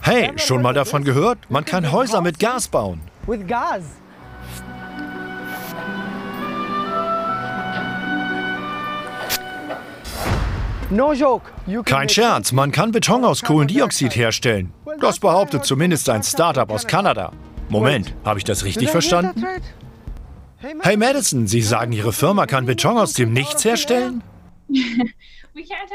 Hey, schon mal davon gehört? Man kann Häuser mit Gas bauen. Kein Scherz, man kann Beton aus Kohlendioxid herstellen. Das behauptet zumindest ein Startup aus Kanada. Moment, habe ich das richtig verstanden? Hey Madison, Sie sagen, Ihre Firma kann Beton aus dem Nichts herstellen?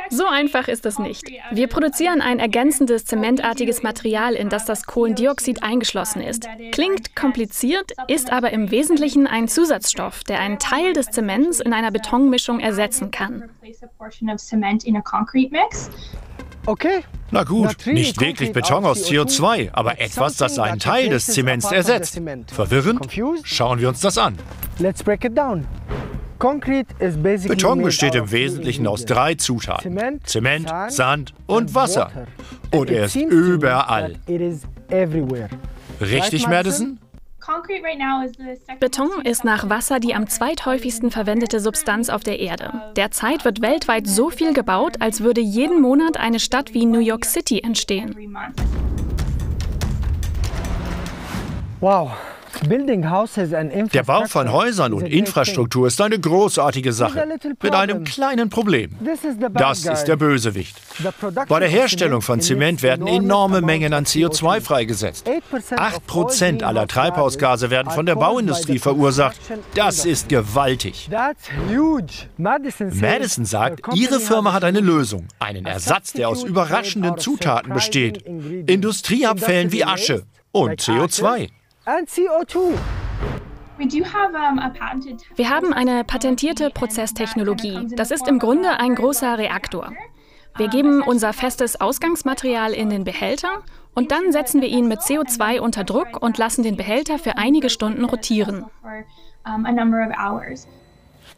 So einfach ist es nicht. Wir produzieren ein ergänzendes zementartiges Material, in das das Kohlendioxid eingeschlossen ist. Klingt kompliziert, ist aber im Wesentlichen ein Zusatzstoff, der einen Teil des Zements in einer Betonmischung ersetzen kann. Okay. Na gut, nicht wirklich Beton aus CO2, aber etwas, das einen Teil des Zements ersetzt. Verwirrend? Schauen wir uns das an. Let's break it down. Beton besteht im Wesentlichen aus drei Zutaten. Zement, Sand und Wasser. Und er ist überall. Richtig, Madison? Beton ist nach Wasser die am zweithäufigsten verwendete Substanz auf der Erde. Derzeit wird weltweit so viel gebaut, als würde jeden Monat eine Stadt wie New York City entstehen. Wow. Der Bau von Häusern und Infrastruktur ist eine großartige Sache. Mit einem kleinen Problem. Das ist der Bösewicht. Bei der Herstellung von Zement werden enorme Mengen an amounts of CO2 freigesetzt. 8% 8% aller Treibhausgase werden von der Bauindustrie verursacht. Das ist gewaltig. Madison, sagt, ihre Firma hat eine Lösung, einen Ersatz, der aus überraschenden Zutaten besteht. Industrieabfällen wie Asche und CO2. And CO2. Wir haben eine patentierte Prozesstechnologie. Das ist im Grunde ein großer Reaktor. Wir geben unser festes Ausgangsmaterial in den Behälter und dann setzen wir ihn mit CO2 unter Druck und lassen den Behälter für einige Stunden rotieren.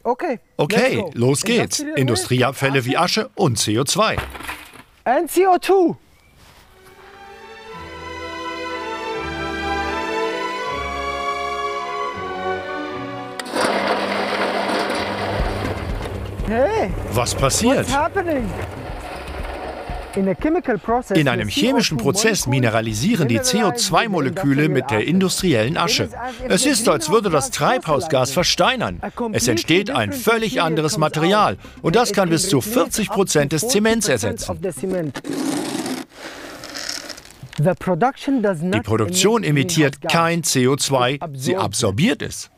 Okay. Okay, los geht's. Industrieabfälle wie Asche und CO2. waste And CO2. Hey, Was passiert? what's happening? In, einem chemischen CO2 Prozess mineralisieren die mineralize with the CO2-Moleküle mit der industriellen Asche. Es ist, als würde das Treibhausgas versteinern. Es entsteht ein völlig anderes Material und das kann bis zu 40 Prozent des Zements ersetzen. Die Produktion emittiert kein CO2, sie absorbiert es.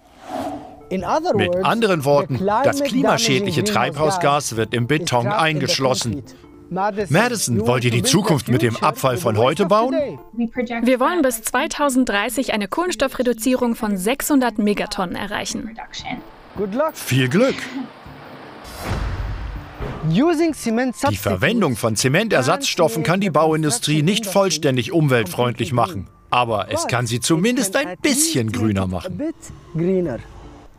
Mit anderen Worten, das klimaschädliche Treibhausgas wird im Beton eingeschlossen. Madison, wollt ihr die Zukunft mit dem Abfall von heute bauen? Wir wollen bis 2030 eine Kohlenstoffreduzierung von 600 Megatonnen erreichen. Good luck. Viel Glück! Using cement Die Verwendung von Zementersatzstoffen kann die Bauindustrie nicht vollständig umweltfreundlich machen. Aber es kann sie zumindest ein bisschen grüner machen. A bit greener.